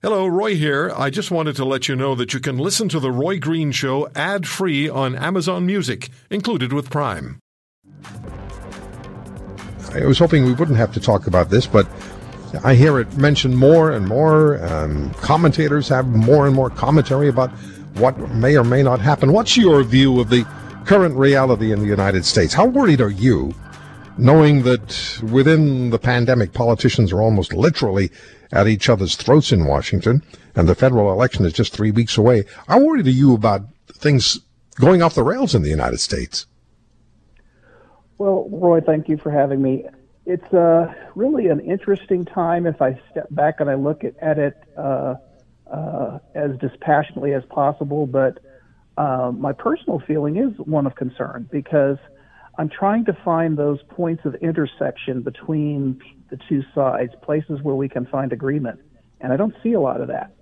Hello, Roy here. I just wanted to let you know that you can listen to The Roy Green Show ad free on Amazon Music, included with Prime. I was hoping we wouldn't have to talk about this, but I hear it mentioned more and more. Um, commentators have more and more commentary about what may or may not happen. What's your view of the current reality in the United States? How worried are you, knowing that within the pandemic, politicians are almost literally at each other's throats in Washington, and the federal election is just three weeks away. How worried are you about things going off the rails in the United States? Well, Roy, thank you for having me. It's uh, really an interesting time if I step back and I look at, at it uh, uh, as dispassionately as possible. But uh, my personal feeling is one of concern because I'm trying to find those points of intersection between the two sides, places where we can find agreement. And I don't see a lot of that.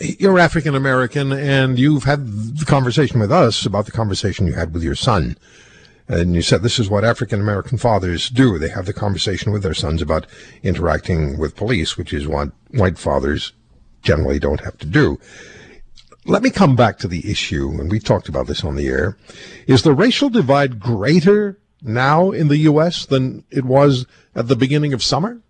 You're African American, and you've had the conversation with us about the conversation you had with your son. And you said this is what African American fathers do. They have the conversation with their sons about interacting with police, which is what white fathers generally don't have to do. Let me come back to the issue, and we talked about this on the air. Is the racial divide greater now in the U.S. than it was at the beginning of summer?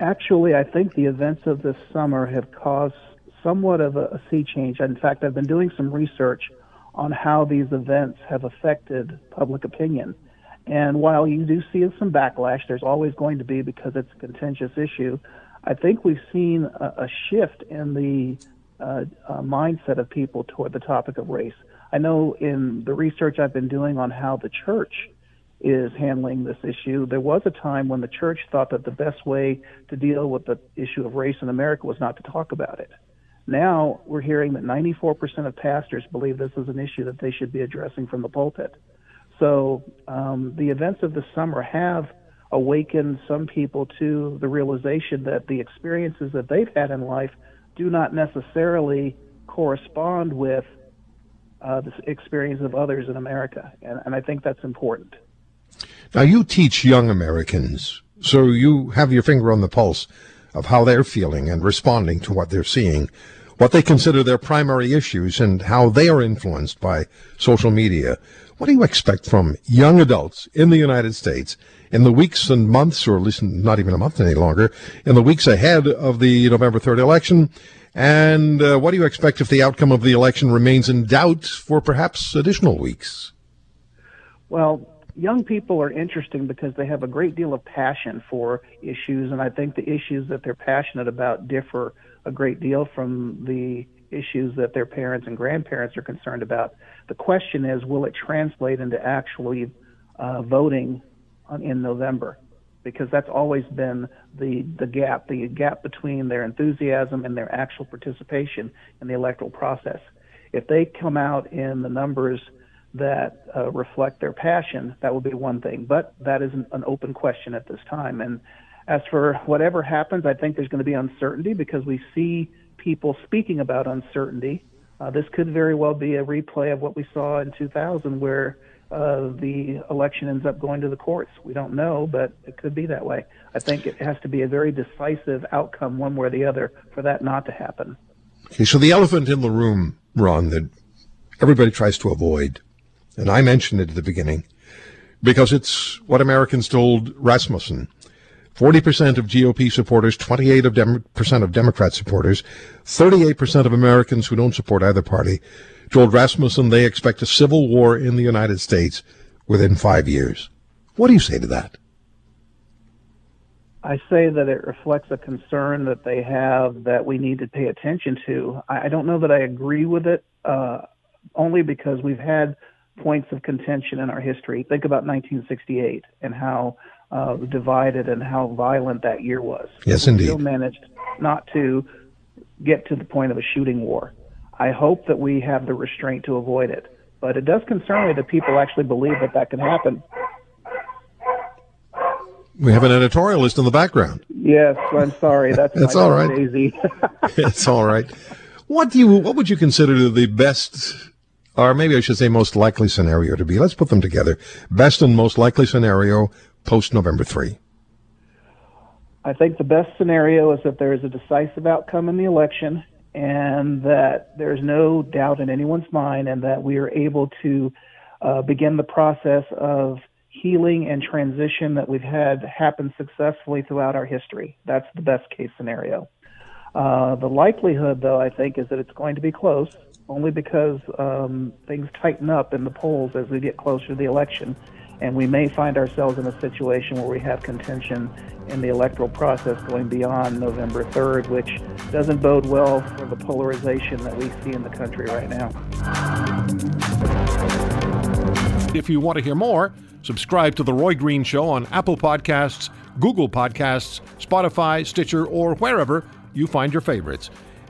Actually, I think the events of this summer have caused somewhat of a, a sea change. In fact, I've been doing some research on how these events have affected public opinion. And while you do see some backlash, there's always going to be because it's a contentious issue. I think we've seen a, a shift in the uh, uh, mindset of people toward the topic of race. I know in the research I've been doing on how the church is handling this issue, there was a time when the church thought that the best way to deal with the issue of race in America was not to talk about it. Now we're hearing that 94% of pastors believe this is an issue that they should be addressing from the pulpit. So um, the events of the summer have awakened some people to the realization that the experiences that they've had in life do not necessarily correspond with uh, the experience of others in America, and, and I think that's important. Now, you teach young Americans, so you have your finger on the pulse of how they're feeling and responding to what they're seeing, what they consider their primary issues, and how they are influenced by social media. What do you expect from young adults in the United States in the weeks and months, or at least not even a month any longer, in the weeks ahead of the November 3rd election and uh, what do you expect if the outcome of the election remains in doubt for perhaps additional weeks? Well, young people are interesting because they have a great deal of passion for issues, and I think the issues that they're passionate about differ a great deal from the issues that their parents and grandparents are concerned about. The question is, will it translate into actually uh, voting on, in November? because that's always been the the gap, the gap between their enthusiasm and their actual participation in the electoral process. If they come out in the numbers that uh, reflect their passion, that would be one thing. But that is an, an open question at this time. And as for whatever happens, I think there's going to be uncertainty because we see people speaking about uncertainty. Uh, this could very well be a replay of what we saw in 2000, where uh, the election ends up going to the courts. We don't know, but it could be that way. I think it has to be a very decisive outcome, one way or the other, for that not to happen. Okay, so the elephant in the room, Ron, that everybody tries to avoid, and I mentioned it at the beginning, because it's what Americans told Rasmussen. 40% of GOP supporters, 28% of, Dem- of Democrat supporters, 38% of Americans who don't support either party told Rasmussen they expect a civil war in the United States within five years. What do you say to that? I say that it reflects a concern that they have that we need to pay attention to. I don't know that I agree with it, uh, only because we've had points of contention in our history. Think about 1968 and how uh, divided and how violent that year was. Yes, we indeed. Still managed not to get to the point of a shooting war. I hope that we have the restraint to avoid it. But it does concern me that people actually believe that that can happen. We have an editorialist in the background. Yes, I'm sorry. That's, That's all right. Daisy. it's all right. What do you? What would you consider the best, or maybe I should say, most likely scenario to be? Let's put them together. Best and most likely scenario post November three. I think the best scenario is that there is a decisive outcome in the election and that there's no doubt in anyone's mind and that we are able to uh, begin the process of healing and transition that we've had happen successfully throughout our history. That's the best case scenario. Uh, the likelihood, though, I think, is that it's going to be close, only because um, things tighten up in the polls as we get closer to the election, and we may find ourselves in a situation where we have contention in the electoral process going beyond November 3rd, which doesn't bode well for the polarization that we see in the country right now. If you want to hear more, subscribe to The Roy Green Show on Apple Podcasts, Google Podcasts, Spotify, Stitcher, or wherever you find your favorites.